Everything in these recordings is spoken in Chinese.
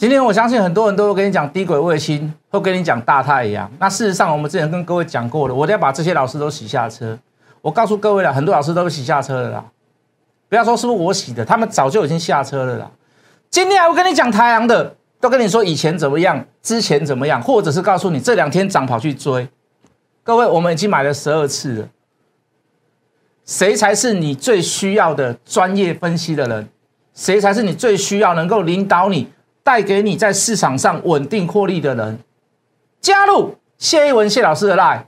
今天我相信很多人都会跟你讲低轨卫星，会跟你讲大太阳。那事实上，我们之前跟各位讲过了，我都要把这些老师都洗下车。我告诉各位了，很多老师都洗下车了啦。不要说是不是我洗的，他们早就已经下车了啦。今天还会跟你讲太阳的，都跟你说以前怎么样，之前怎么样，或者是告诉你这两天涨跑去追。各位，我们已经买了十二次了。谁才是你最需要的专业分析的人？谁才是你最需要能够领导你？带给你在市场上稳定获利的人，加入谢一文谢老师的 line。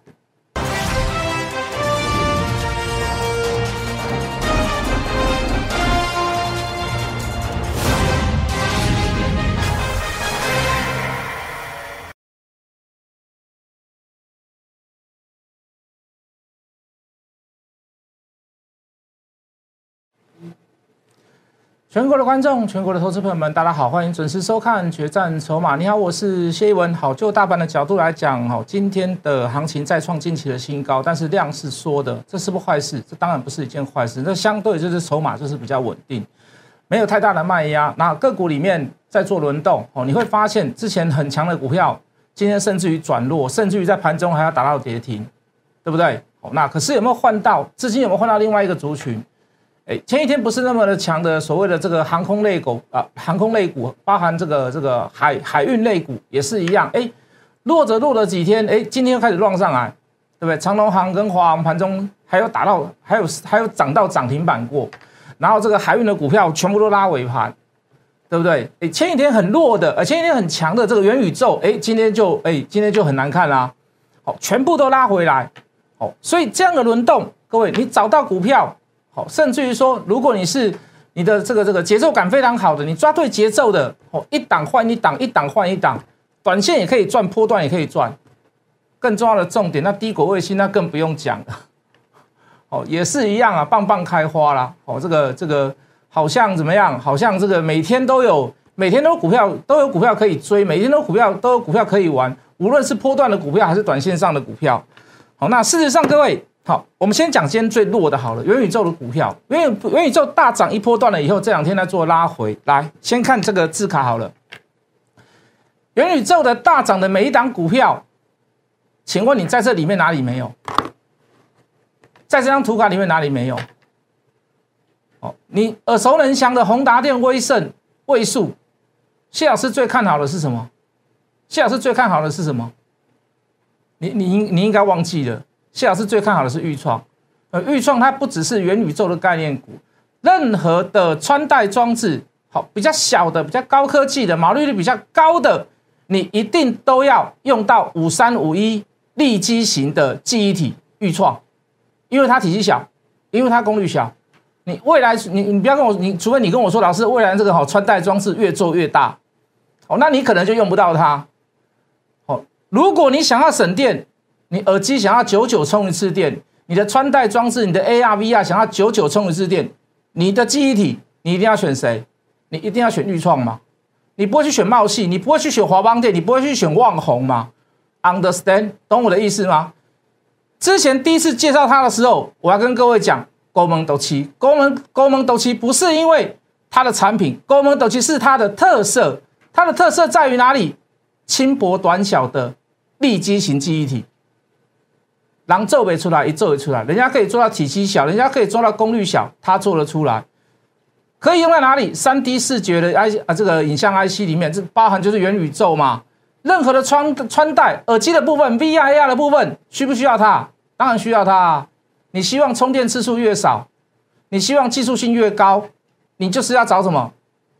全国的观众，全国的投资朋友们，大家好，欢迎准时收看《决战筹码》。你好，我是谢一文。好，就大盘的角度来讲，哈，今天的行情再创近期的新高，但是量是缩的，这是不坏事？这当然不是一件坏事。那相对就是筹码就是比较稳定，没有太大的卖压。那个股里面在做轮动，哦，你会发现之前很强的股票，今天甚至于转弱，甚至于在盘中还要打到跌停，对不对？哦，那可是有没有换到资金？有没有换到另外一个族群？哎，前一天不是那么的强的，所谓的这个航空类股啊，航空类股包含这个这个海海运类股也是一样，哎，落着落了几天，哎，今天又开始乱上来，对不对？长隆航跟华航盘中还有打到，还有还有涨到涨停板过，然后这个海运的股票全部都拉尾盘，对不对？哎，前一天很弱的，呃，前一天很强的这个元宇宙，哎，今天就哎，今天就很难看啦，好，全部都拉回来，好，所以这样的轮动，各位，你找到股票。好，甚至于说，如果你是你的这个这个节奏感非常好的，你抓对节奏的，哦，一档换一档，一档换一档，短线也可以赚，波段也可以赚。更重要的重点，那低轨卫星那更不用讲了，哦，也是一样啊，棒棒开花啦。哦，这个这个好像怎么样？好像这个每天都有，每天都股票都有股票可以追，每天都股票都有股票可以玩，无论是波段的股票还是短线上的股票。好，那事实上各位。好，我们先讲今天最弱的，好了，元宇宙的股票，元宇元宇宙大涨一波段了以后，这两天在做拉回来。先看这个字卡好了，元宇宙的大涨的每一档股票，请问你在这里面哪里没有？在这张图卡里面哪里没有？哦，你耳熟能详的宏达电、威盛、位数，谢老师最看好的是什么？谢老师最看好的是什么？你你应你应该忘记了。谢老师最看好的是豫创，呃，豫创它不只是元宇宙的概念股，任何的穿戴装置，好比较小的、比较高科技的、毛利率比较高的，你一定都要用到五三五一立基型的记忆体豫创，因为它体积小，因为它功率小。你未来你你不要跟我，你除非你跟我说，老师未来这个好穿戴装置越做越大，哦，那你可能就用不到它。哦，如果你想要省电。你耳机想要久久充一次电，你的穿戴装置，你的 AR VR 想要久久充一次电，你的记忆体你一定要选谁？你一定要选预创吗？你不会去选茂系，你不会去选华邦电，你不会去选旺宏吗？Understand？懂我的意思吗？之前第一次介绍它的时候，我要跟各位讲，高门斗七，高门高门斗七不是因为它的产品，高门斗七是它的特色，它的特色在于哪里？轻薄短小的立基型记忆体。狼做没出来，一做一出来，人家可以做到体积小，人家可以做到功率小，他做得出来，可以用在哪里？三 D 视觉的 I 啊，这个影像 IC 里面，这包含就是元宇宙嘛。任何的穿穿戴耳机的部分，VR AR 的部分，需不需要它？当然需要它啊。你希望充电次数越少，你希望技术性越高，你就是要找什么？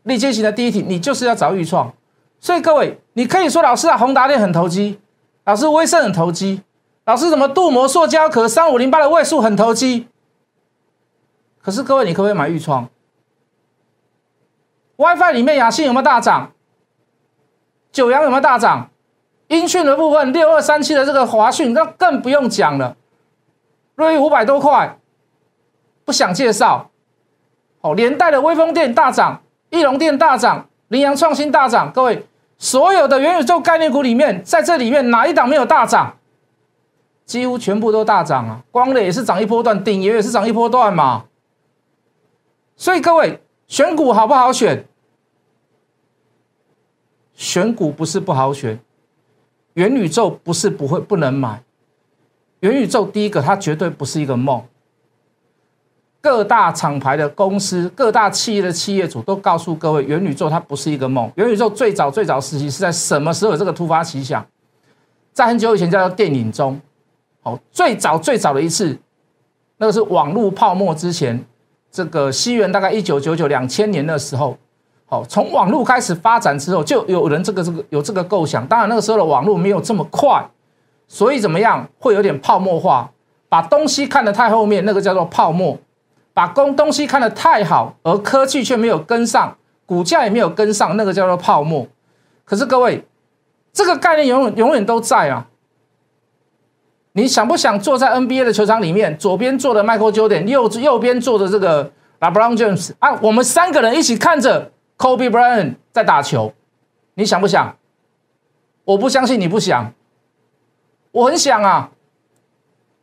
立阶型的第一题，你就是要找预创。所以各位，你可以说老师啊，宏达电很投机，老师威盛很投机。老师，怎么镀膜塑胶壳三五零八的位数很投机？可是各位，你可不可以买预创？WiFi 里面雅信有没有大涨？九阳有没有大涨？音讯的部分六二三七的这个华讯，那更不用讲了，瑞五百多块，不想介绍。哦，连带的微风电大涨，翼龙电大涨，羚羊创新大涨。各位，所有的元宇宙概念股里面，在这里面哪一档没有大涨？几乎全部都大涨啊！光磊也是涨一波段，鼎爷也是涨一波段嘛。所以各位选股好不好选？选股不是不好选，元宇宙不是不会不能买，元宇宙第一个它绝对不是一个梦。各大厂牌的公司、各大企业的企业主都告诉各位，元宇宙它不是一个梦。元宇宙最早最早时期是在什么时候有这个突发奇想？在很久以前叫做电影中，哦，最早最早的一次，那个是网络泡沫之前，这个西元大概一九九九两千年的时候，好，从网络开始发展之后，就有人这个这个有这个构想。当然那个时候的网络没有这么快，所以怎么样会有点泡沫化，把东西看得太后面，那个叫做泡沫。把工东西看得太好，而科技却没有跟上，股价也没有跟上，那个叫做泡沫。可是各位，这个概念永远永远都在啊！你想不想坐在 NBA 的球场里面，左边坐的 Michael Jordan，右右边坐的这个 LeBron James 啊？我们三个人一起看着 Kobe Bryant 在打球，你想不想？我不相信你不想，我很想啊！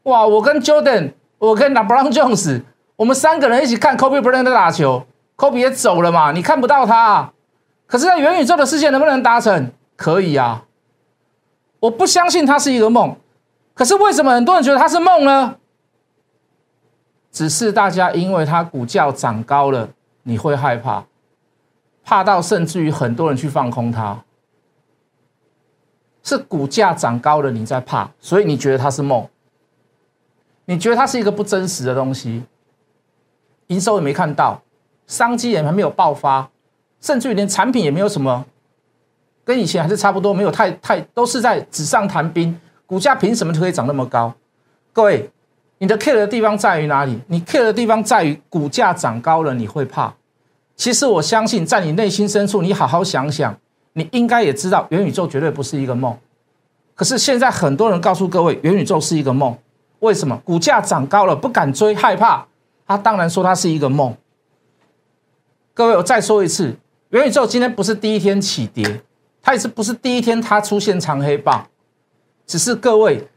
哇，我跟 Jordan，我跟 LeBron James。我们三个人一起看 Kobe Bryant 在打球，Kobe 也走了嘛，你看不到他。啊可是，在元宇宙的世界能不能达成？可以啊。我不相信它是一个梦，可是为什么很多人觉得它是梦呢？只是大家因为它股价涨高了，你会害怕，怕到甚至于很多人去放空它。是股价涨高了，你在怕，所以你觉得它是梦，你觉得它是一个不真实的东西。营收也没看到，商机也还没有爆发，甚至于连产品也没有什么，跟以前还是差不多，没有太太都是在纸上谈兵。股价凭什么可以涨那么高？各位，你的 care 的地方在于哪里？你 care 的地方在于股价涨高了你会怕。其实我相信，在你内心深处，你好好想想，你应该也知道元宇宙绝对不是一个梦。可是现在很多人告诉各位，元宇宙是一个梦，为什么？股价涨高了不敢追，害怕。他当然说它是一个梦。各位，我再说一次，元宇宙今天不是第一天起跌，它也是不是第一天它出现长黑棒，只是各位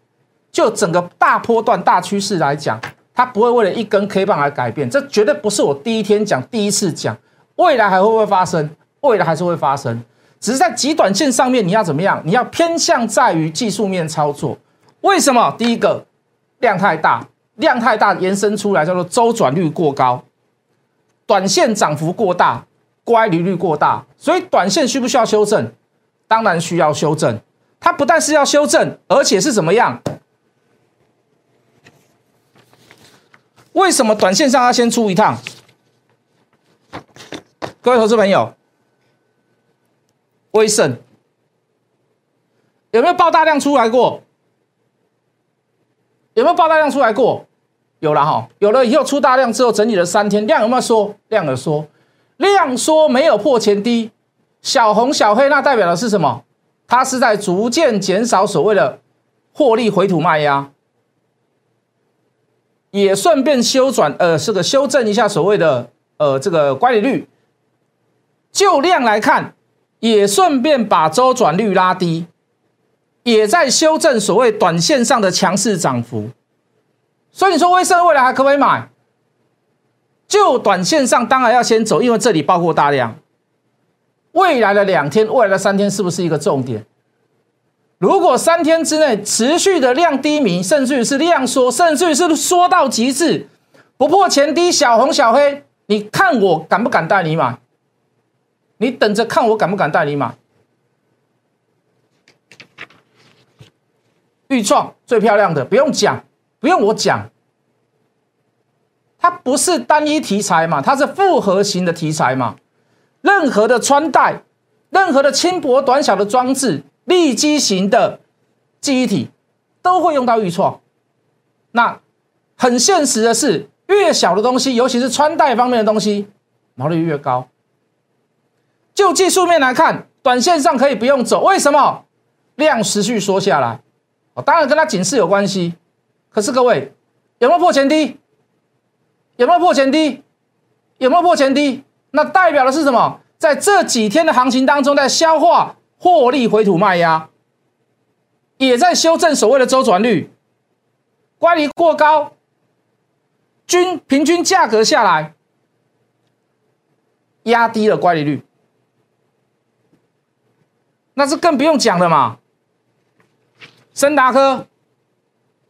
就整个大波段大趋势来讲，它不会为了一根 K 棒而改变。这绝对不是我第一天讲，第一次讲，未来还会不会发生？未来还是会发生，只是在极短线上面你要怎么样？你要偏向在于技术面操作。为什么？第一个量太大。量太大，延伸出来叫做周转率过高，短线涨幅过大，乖离率过大，所以短线需不需要修正？当然需要修正。它不但是要修正，而且是怎么样？为什么短线上要先出一趟？各位投资朋友，威盛有没有爆大量出来过？有没有爆大量出来过？有了哈，有了以后出大量之后整理了三天，量有没有缩？量有缩，量缩没有破前低，小红小黑那代表的是什么？它是在逐渐减少所谓的获利回吐卖压，也顺便修转呃这个修正一下所谓的呃这个乖离率。就量来看，也顺便把周转率拉低。也在修正所谓短线上的强势涨幅，所以你说威盛未来还可不可以买？就短线上当然要先走，因为这里包括大量。未来的两天、未来的三天是不是一个重点？如果三天之内持续的量低迷，甚至于是量缩，甚至于是缩到极致，不破前低，小红小黑，你看我敢不敢带你买？你等着看我敢不敢带你买？预创最漂亮的，不用讲，不用我讲，它不是单一题材嘛，它是复合型的题材嘛。任何的穿戴，任何的轻薄短小的装置，立基型的记忆体，都会用到预创。那很现实的是，越小的东西，尤其是穿戴方面的东西，毛利率越高。就技术面来看，短线上可以不用走，为什么？量持续缩下来。哦，当然跟它警示有关系，可是各位有没有破前低？有没有破前低？有没有破前低？那代表的是什么？在这几天的行情当中，在消化获利回吐卖压，也在修正所谓的周转率，乖离过高，均平均价格下来，压低了乖离率。那是更不用讲了嘛。森达科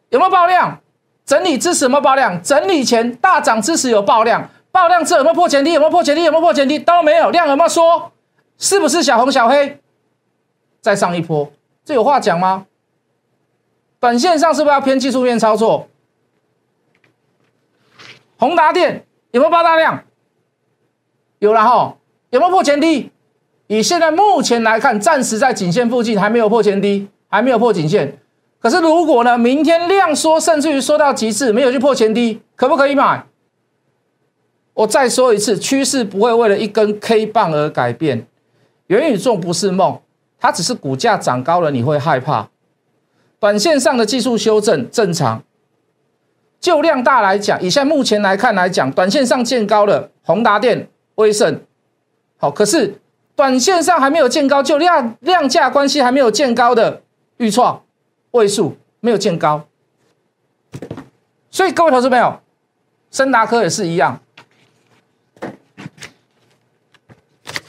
有没有爆量？整理支持有没有爆量？整理前大涨支持有爆量，爆量之后有没有破前低？有没有破前低？有没有破前低？都没有，量有没有缩？是不是小红小黑？再上一波，这有话讲吗？短线上是不是要偏技术面操作？宏达电有没有爆大量？有了哈，有没有破前低？以现在目前来看，暂时在颈线附近，还没有破前低，还没有破颈线。可是如果呢，明天量缩，甚至于缩到极致，没有去破前低，可不可以买？我再说一次，趋势不会为了一根 K 棒而改变。元宇宙不是梦，它只是股价涨高了，你会害怕。短线上的技术修正正常，就量大来讲，以现在目前来看来讲，短线上见高了，宏达电、威盛，好，可是短线上还没有见高，就量量价关系还没有见高的预创、位数没有见高，所以各位投资朋友，森达科也是一样，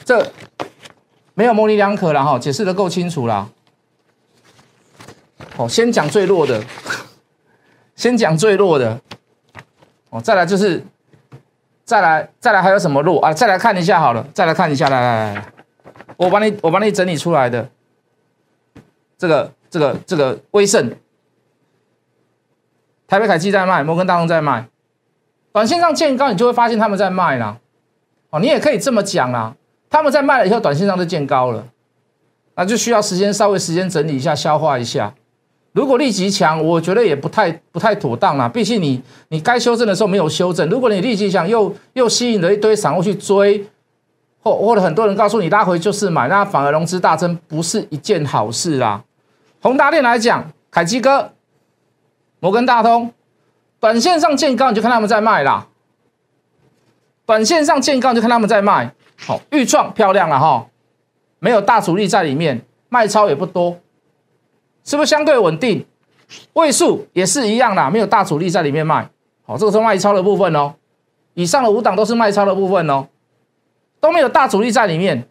这没有模棱两可了哈，解释的够清楚了。哦，先讲最弱的，先讲最弱的，哦，再来就是，再来再来还有什么弱啊？再来看一下好了，再来看一下，来来来，我帮你我帮你整理出来的，这个这个这个威盛，台北凯基在卖，摩根大通在卖，短线上见高，你就会发现他们在卖啦，哦，你也可以这么讲啦，他们在卖了以后，短线上就见高了，那就需要时间稍微时间整理一下，消化一下。如果立即强，我觉得也不太不太妥当啦。毕竟你你该修正的时候没有修正。如果你立即强，又又吸引了一堆散户去追，或或者很多人告诉你拉回就是买，那反而融资大增，不是一件好事啦。宏达电来讲，凯基哥、摩根大通，短线上见高你就看他们在卖啦。短线上见高就看他们在卖，好，预创漂亮了哈，没有大主力在里面，卖超也不多。是不是相对稳定？位数也是一样啦，没有大主力在里面卖。好，这个是卖超的部分哦。以上的五档都是卖超的部分哦，都没有大主力在里面。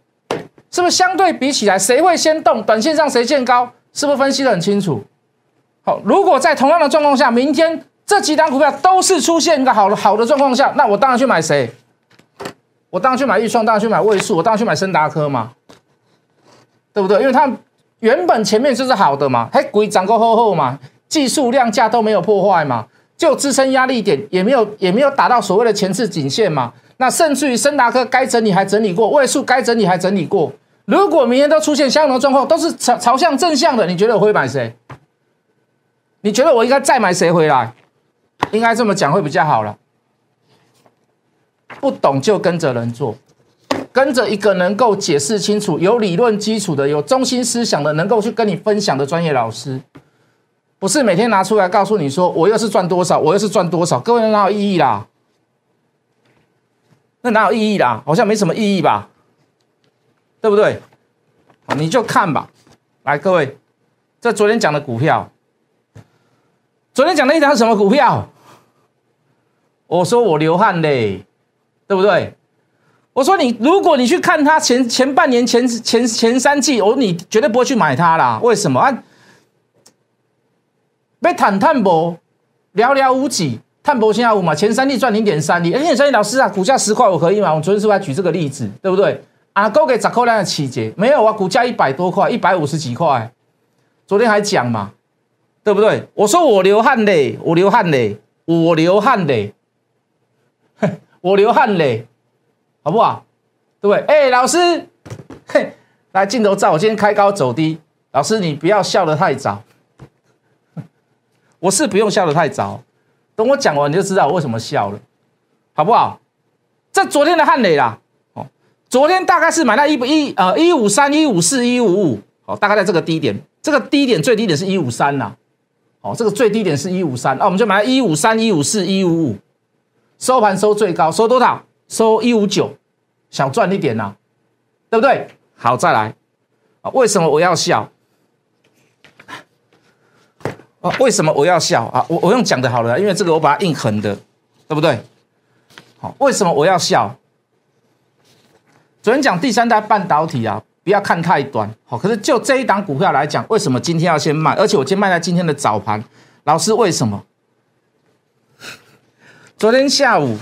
是不是相对比起来，谁会先动？短线上谁见高？是不是分析的很清楚？好，如果在同样的状况下，明天这几档股票都是出现一个好的好的状况下，那我当然去买谁？我当然去买预创，当然去买位数，我当然去买森达科嘛，对不对？因为它。原本前面就是好的嘛，还鬼涨够厚厚嘛，技术量价都没有破坏嘛，就支撑压力点也没有也没有达到所谓的前次颈线嘛，那甚至于森达科该整理还整理过，位数该整理还整理过，如果明天都出现相同的状况，都是朝朝向正向的，你觉得我会买谁？你觉得我应该再买谁回来？应该这么讲会比较好了，不懂就跟着人做。跟着一个能够解释清楚、有理论基础的、有中心思想的、能够去跟你分享的专业老师，不是每天拿出来告诉你说我又是赚多少，我又是赚多少，各位哪有意义啦？那哪有意义啦？好像没什么意义吧？对不对？你就看吧。来，各位，这昨天讲的股票，昨天讲的一张什么股票？我说我流汗嘞，对不对？我说你，如果你去看它前前半年前前前三季，我你绝对不会去买它啦。为什么啊？被坦坦博寥寥无几，碳博现在五嘛，前三季赚零点三亿。零点三亿，老师啊，股价十块我可以吗？我昨天是不是举这个例子，对不对？啊，够给砸扣量的起节没有啊？股价一百多块，一百五十几块，昨天还讲嘛，对不对？我说我流汗嘞，我流汗嘞，我流汗嘞，我流汗嘞。好不好？对不对？哎，老师，嘿，来镜头照。我今天开高走低，老师你不要笑得太早。我是不用笑得太早，等我讲完你就知道我为什么笑了，好不好？这昨天的汉磊啦，哦，昨天大概是买到一一呃一五三一五四一五五，好，大概在这个低点，这个低点最低点是一五三呐，哦，这个最低点是一五三，那我们就买一五三一五四一五五，收盘收最高，收多少？收一五九，想赚一点呐，对不对？好，再来啊！为什么我要笑？啊，为什么我要笑啊？我我用讲的好了，因为这个我把它硬横的，对不对？好，为什么我要笑？昨天讲第三代半导体啊，不要看太短。好，可是就这一档股票来讲，为什么今天要先卖？而且我今天卖在今天的早盘，老师为什么？昨天下午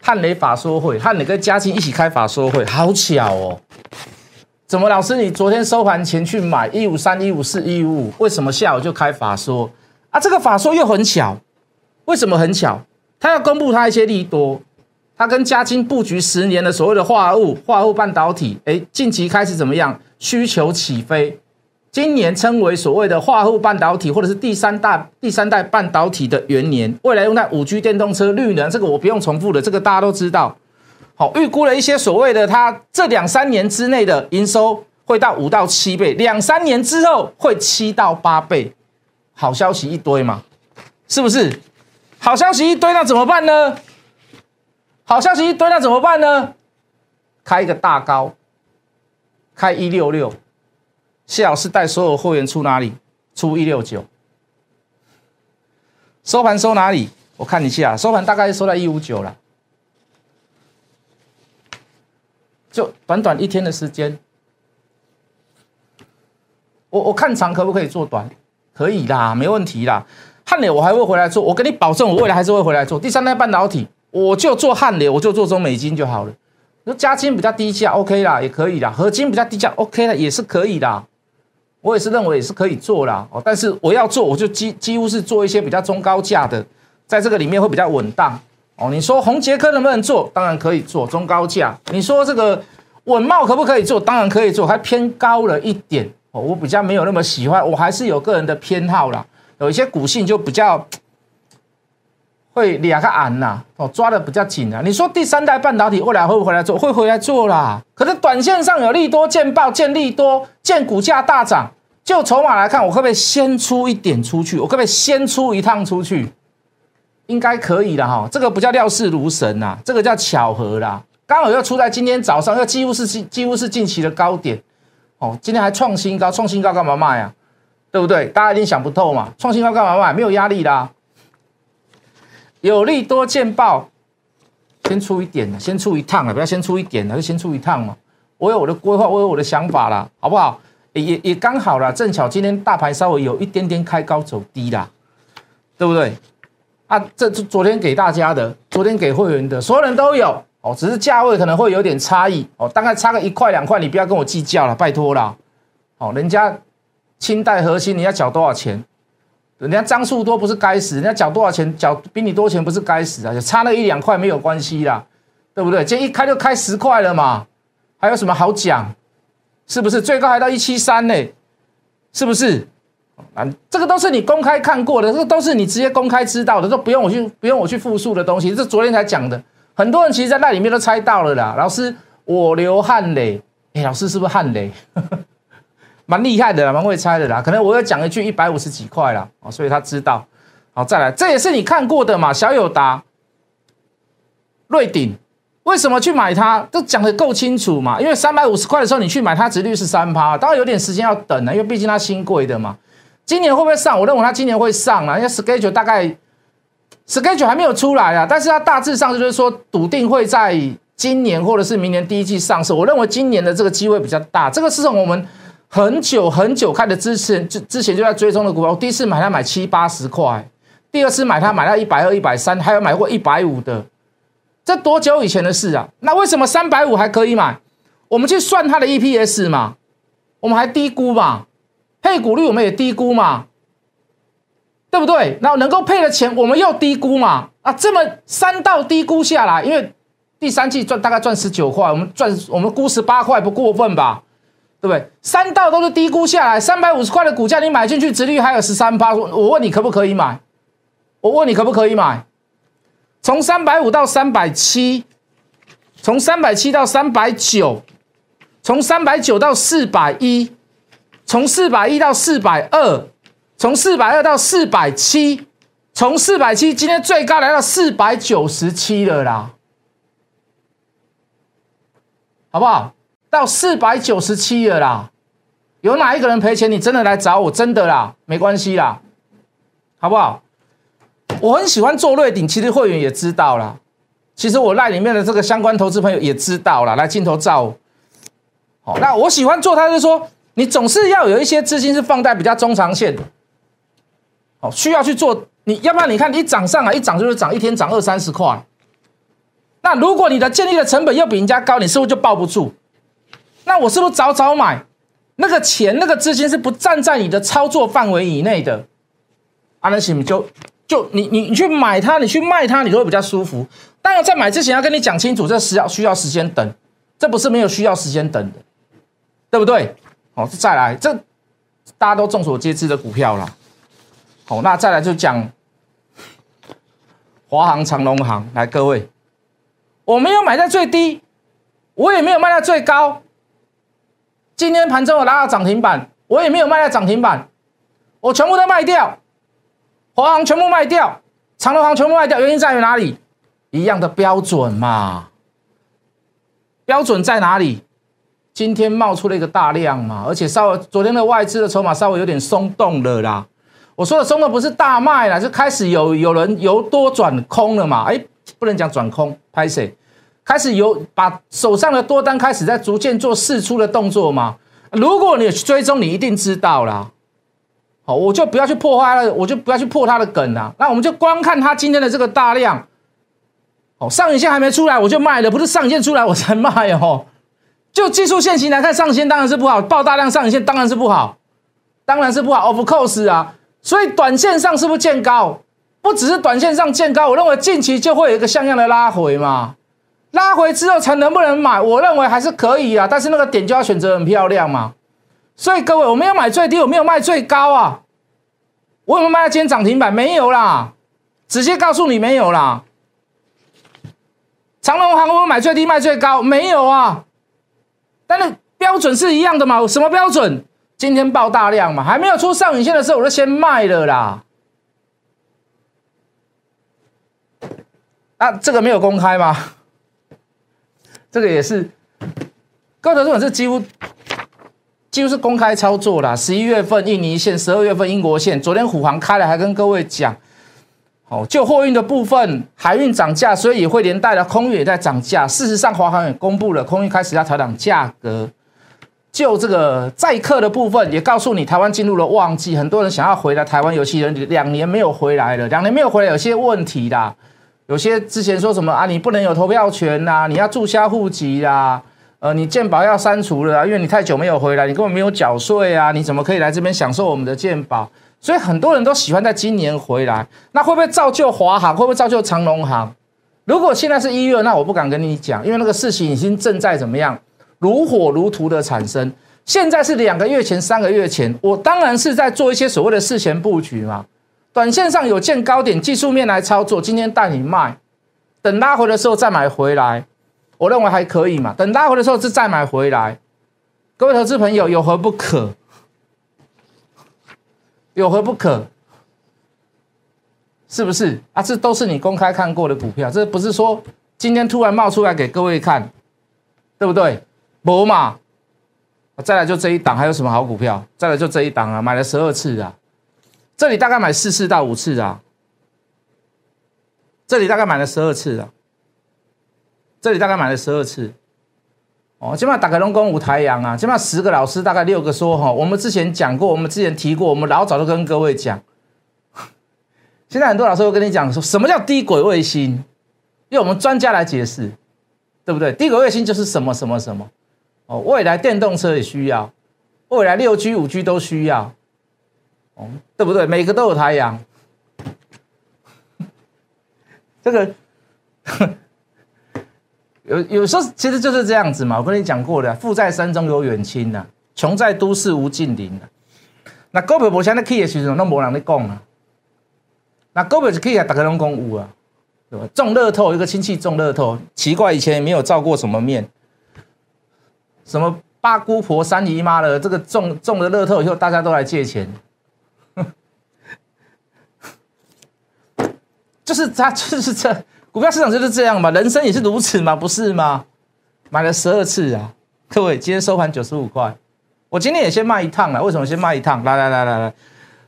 汉雷法说会，汉雷跟嘉庆一起开法说会，好巧哦。怎么，老师你昨天收盘前去买一五三、一五四、一五五，为什么下午就开法说啊？这个法说又很巧，为什么很巧？他要公布他一些利多，他跟嘉金布局十年的所谓的化合物、化合物半导体，哎，近期开始怎么样？需求起飞，今年称为所谓的化合物半导体，或者是第三代第三代半导体的元年，未来用在五 G 电动车、绿能，这个我不用重复的，这个大家都知道。好，预估了一些所谓的，它这两三年之内的营收会到五到七倍，两三年之后会七到八倍，好消息一堆嘛，是不是？好消息一堆，那怎么办呢？好消息一堆，那怎么办呢？开一个大高，开一六六，谢老师带所有货源出哪里？出一六九，收盘收哪里？我看一下，收盘大概收在一五九了。就短短一天的时间，我我看长可不可以做短？可以啦，没问题啦。汉磊我还会回来做，我跟你保证，我未来还是会回来做第三代半导体，我就做汉磊，我就做中美金就好了。那加金比较低价，OK 啦，也可以啦。合金比较低价，OK 啦，也是可以的。我也是认为也是可以做啦。哦，但是我要做，我就几几乎是做一些比较中高价的，在这个里面会比较稳当。哦，你说红杰科能不能做？当然可以做中高价。你说这个稳茂可不可以做？当然可以做，还偏高了一点。哦，我比较没有那么喜欢，我还是有个人的偏好啦。有一些股性就比较会两个暗呐，哦，抓的比较紧啊。你说第三代半导体未来会不会回来做？会回来做啦。可是短线上有利多见报，见利多，见股价大涨，就筹码来看，我可不可以先出一点出去？我可不可以先出一趟出去？应该可以的哈，这个不叫料事如神呐，这个叫巧合啦。刚好又出在今天早上，又几乎是几几乎是近期的高点，哦，今天还创新高，创新高干嘛卖啊？对不对？大家一定想不透嘛，创新高干嘛卖？没有压力啦，有利多见报，先出一点先出一趟啊，不要先出一点就先出一趟嘛。我有我的规划，我有我的想法啦，好不好？也也刚好啦，正巧今天大盘稍微有一点点开高走低啦，对不对？啊，这是昨天给大家的，昨天给会员的，所有人都有哦，只是价位可能会有点差异哦，大概差个一块两块，你不要跟我计较了，拜托了。哦，人家清代核心，你要缴多少钱？人家张数多不是该死，人家缴多少钱，缴比你多钱不是该死啊？就差那一两块没有关系啦，对不对？这一开就开十块了嘛，还有什么好讲？是不是最高还到一七三呢？是不是？啊，这个都是你公开看过的，这个都是你直接公开知道的，都不用我去不用我去复述的东西。这昨天才讲的，很多人其实在那里面都猜到了啦。老师，我流汗嘞，哎，老师是不是汗雷？蛮厉害的啦，蛮会猜的啦。可能我要讲一句一百五十几块啦，哦，所以他知道。好，再来，这也是你看过的嘛？小友达、瑞鼎，为什么去买它？都讲的够清楚嘛？因为三百五十块的时候你去买它，值率是三趴，当然有点时间要等了，因为毕竟它新贵的嘛。今年会不会上？我认为它今年会上啊，因为 schedule 大概 schedule 还没有出来啊，但是它大致上就是说笃定会在今年或者是明年第一季上市。我认为今年的这个机会比较大。这个是从我们很久很久看的之前之之前就在追踪的股票。第一次买它买七八十块，第二次买它买到一百二、一百三，还有买过一百五的，这多久以前的事啊？那为什么三百五还可以买？我们去算它的 EPS 嘛，我们还低估嘛？配股率我们也低估嘛，对不对？那能够配的钱我们又低估嘛？啊，这么三道低估下来，因为第三季赚大概赚十九块，我们赚我们估十八块不过分吧？对不对？三道都是低估下来，三百五十块的股价你买进去，殖率还有十三趴，我问你可不可以买？我问你可不可以买？从三百五到三百七，从三百七到三百九，从三百九到四百一。从四百一到四百二，从四百二到四百七，从四百七今天最高来到四百九十七了啦，好不好？到四百九十七了啦，有哪一个人赔钱？你真的来找我，真的啦，没关系啦，好不好？我很喜欢做瑞鼎，其实会员也知道啦。其实我赖里面的这个相关投资朋友也知道了，来镜头照。好，那我喜欢做他，就说你总是要有一些资金是放在比较中长线的，好，需要去做。你要不然你看一涨上来，一涨就是涨一天涨二三十块。那如果你的建立的成本又比人家高，你是不是就抱不住？那我是不是早早买？那个钱那个资金是不站在你的操作范围以内的，阿那行就就你你你去买它，你去卖它，你都会比较舒服。当然在买之前要跟你讲清楚，这是要需要时间等，这不是没有需要时间等的，对不对？好，再来这大家都众所皆知的股票了。好，那再来就讲华航、长隆航。来，各位，我没有买在最低，我也没有卖在最高。今天盘中我拉到涨停板，我也没有卖在涨停板，我全部都卖掉。华航全部卖掉，长隆航全部卖掉，原因在于哪里？一样的标准嘛。标准在哪里？今天冒出了一个大量嘛，而且稍微昨天的外资的筹码稍微有点松动了啦。我说的松的不是大卖了，是开始有有人由多转空了嘛？哎，不能讲转空，拍谁？开始有把手上的多单开始在逐渐做试出的动作吗？如果你去追踪，你一定知道啦。好，我就不要去破坏了，我就不要去破它的梗了。那我们就光看它今天的这个大量。哦，上影线还没出来我就卖了，不是上影线出来我才卖哦。就技术线型来看，上影线当然是不好，爆大量上影线当然是不好，当然是不好。Of course 啊。所以短线上是不是见高？不只是短线上见高，我认为近期就会有一个像样的拉回嘛。拉回之后才能不能买？我认为还是可以啊，但是那个点就要选择很漂亮嘛。所以各位，我没有买最低，我没有卖最高啊。我有没有卖到今天涨停板？没有啦，直接告诉你没有啦。长隆行我买最低卖最高，没有啊。但是标准是一样的嘛？什么标准？今天爆大量嘛，还没有出上影线的时候，我就先卖了啦。啊，这个没有公开吗？这个也是，高德这种是几乎几乎是公开操作啦。十一月份印尼线，十二月份英国线，昨天虎航开了，还跟各位讲，哦，就货运的部分，海运涨价，所以也会连带的空运也在涨价。事实上，华航也公布了，空运开始要调整价格。就这个载客的部分，也告诉你，台湾进入了旺季，很多人想要回来台湾，尤其人两年没有回来了，两年没有回来，有些问题啦，有些之前说什么啊，你不能有投票权呐，你要注销户籍啦，呃，你健保要删除了，因为你太久没有回来，你根本没有缴税啊，你怎么可以来这边享受我们的健保？所以很多人都喜欢在今年回来，那会不会造就华航？会不会造就长隆航？如果现在是一月，那我不敢跟你讲，因为那个事情已经正在怎么样？如火如荼的产生，现在是两个月前、三个月前，我当然是在做一些所谓的事前布局嘛。短线上有见高点，技术面来操作，今天带你卖，等拉回的时候再买回来，我认为还可以嘛。等拉回的时候是再买回来，各位投资朋友有何不可？有何不可？是不是啊？这都是你公开看过的股票，这不是说今天突然冒出来给各位看，对不对？博嘛，再来就这一档，还有什么好股票？再来就这一档啊，买了十二次啊，这里大概买四次到五次啊，这里大概买了十二次啊，这里大概买了十二次。哦，起码打开龙宫五台阳啊，起码十个老师大概六个说哈，我们之前讲过，我们之前提过，我们老早就跟各位讲。现在很多老师会跟你讲说，什么叫低轨卫星？用我们专家来解释，对不对？低轨卫星就是什么什么什么。哦，未来电动车也需要，未来六 G、五 G 都需要，哦，对不对？每个都有太阳，这个 有有时候其实就是这样子嘛。我跟你讲过的，富在山中有远亲呐，穷在都市无近邻呐。那股票无现在 key 的时候，那无人在讲啊。那股票是 key 啊，大家拢讲有啊，对吧？中乐透，一个亲戚中乐透，奇怪，以前也没有照过什么面。什么八姑婆三姨妈的，这个中中了乐透以后，大家都来借钱，就是他就是这股票市场就是这样嘛，人生也是如此嘛，不是吗？买了十二次啊，各位，今天收盘九十五块，我今天也先卖一趟了，为什么先卖一趟？来来来来来，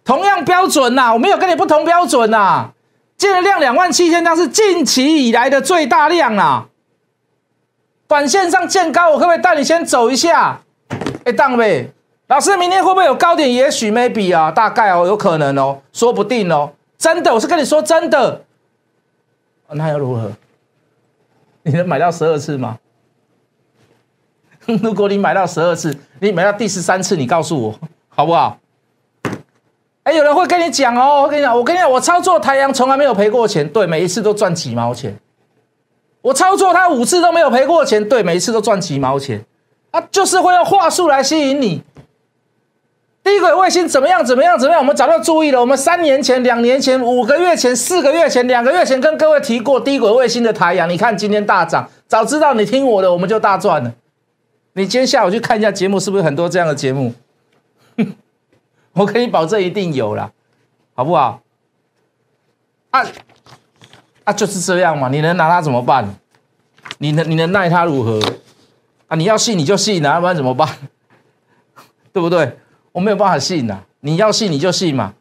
同样标准呐，我没有跟你不同标准呐，今天量两万七千张是近期以来的最大量啊。短线上见高，我可不可以带你先走一下？哎，当呗。老师，明天会不会有高点？也许 maybe 啊，大概哦，有可能哦，说不定哦。真的，我是跟你说真的。那又如何？你能买到十二次吗？如果你买到十二次，你买到第十三次，你告诉我好不好？哎，有人会跟你讲哦，我跟你讲，我跟你讲，我操作太阳从来没有赔过钱，对，每一次都赚几毛钱。我操作它五次都没有赔过钱，对，每一次都赚几毛钱。啊，就是会用话术来吸引你。低轨卫星怎么样？怎么样？怎么样？我们早就注意了。我们三年前、两年前、五个月前、四个月前、两个月前跟各位提过低轨卫星的台阳。你看今天大涨，早知道你听我的，我们就大赚了。你今天下午去看一下节目，是不是很多这样的节目？我可以保证一定有了，好不好？啊啊，就是这样嘛。你能拿他怎么办？你能你能奈他如何？啊，你要信你就信，拿不然怎么办？对不对？我没有办法信呐，你要信你就信嘛，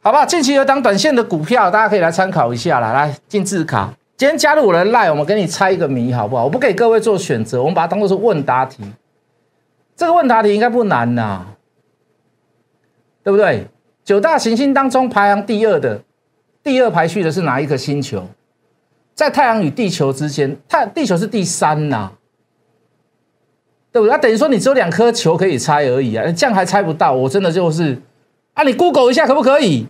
好吧？近期有当短线的股票，大家可以来参考一下啦。来进字卡，今天加入我的赖，我们给你猜一个谜，好不好？我不给各位做选择，我们把它当做是问答题。这个问答题应该不难呐，对不对？九大行星当中排行第二的，第二排序的是哪一颗星球？在太阳与地球之间，太地球是第三呐。对不对？那等于说你只有两颗球可以猜而已啊，这样还猜不到，我真的就是啊，你 Google 一下可不可以？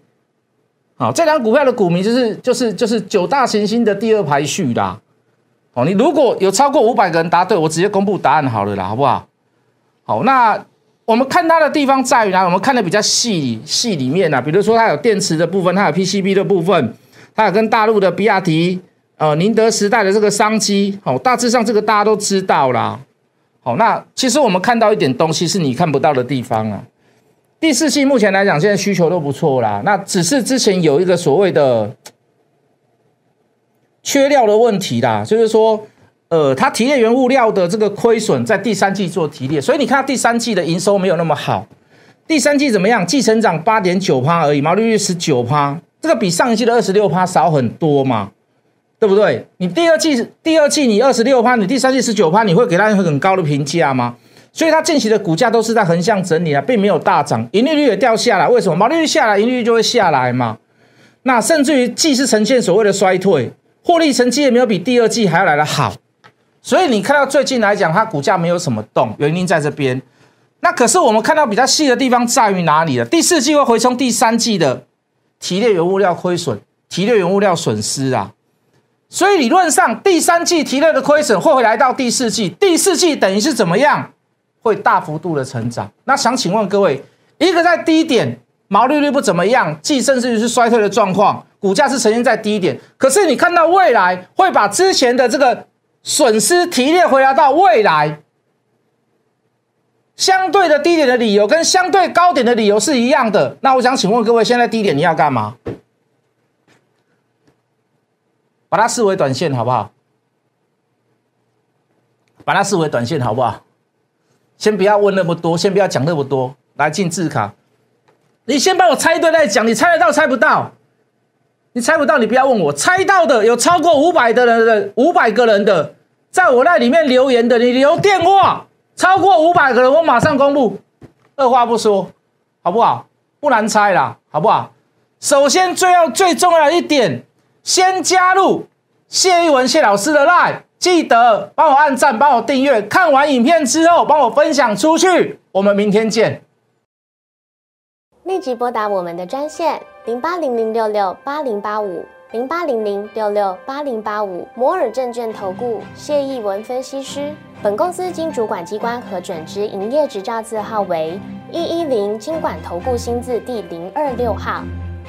好，这两股票的股民就是就是就是九大行星的第二排序啦。哦，你如果有超过五百个人答对，我直接公布答案好了啦，好不好？好，那我们看它的地方在于哪？我们看的比较细细里面啊，比如说它有电池的部分，它有 PCB 的部分，它有跟大陆的比亚迪、呃宁德时代的这个商机，好，大致上这个大家都知道啦。那其实我们看到一点东西是你看不到的地方啊。第四季目前来讲，现在需求都不错啦。那只是之前有一个所谓的缺料的问题啦，就是说，呃，它提炼原物料的这个亏损在第三季做提炼，所以你看第三季的营收没有那么好。第三季怎么样？季成长八点九趴而已，毛利率十九趴，这个比上一季的二十六趴少很多嘛。对不对？你第二季第二季你二十六趴，你第三季十九趴，你会给他很高的评价吗？所以它近期的股价都是在横向整理啊，并没有大涨，盈利率也掉下来。为什么？毛利率下来，盈利率就会下来嘛。那甚至于季是呈现所谓的衰退，获利成绩也没有比第二季还要来的好。所以你看到最近来讲，它股价没有什么动，原因在这边。那可是我们看到比较细的地方在于哪里了？第四季会回冲第三季的提炼原物料亏损，提炼原物料损失啊。所以理论上，第三季提炼的亏损会回来到第四季，第四季等于是怎么样？会大幅度的成长。那想请问各位，一个在低点，毛利率不怎么样，季甚至于是衰退的状况，股价是呈现在低点。可是你看到未来会把之前的这个损失提炼回来到未来，相对的低点的理由跟相对高点的理由是一样的。那我想请问各位，现在低点你要干嘛？把它视为短线，好不好？把它视为短线，好不好？先不要问那么多，先不要讲那么多。来进字卡，你先帮我猜对再讲。你猜得到猜不到？你猜不到，你不要问我。猜到的有超过五百的人的五百个人的，在我那里面留言的，你留电话。超过五百个人，我马上公布。二话不说，好不好？不难猜啦，好不好？首先，最要最重要一点。先加入谢一文谢老师的 line，记得帮我按赞，帮我订阅。看完影片之后，帮我分享出去。我们明天见。立即拨打我们的专线零八零零六六八零八五零八零零六六八零八五摩尔证券投顾谢一文分析师。本公司经主管机关核准之营业执照字号为一一零金管投顾新字第零二六号。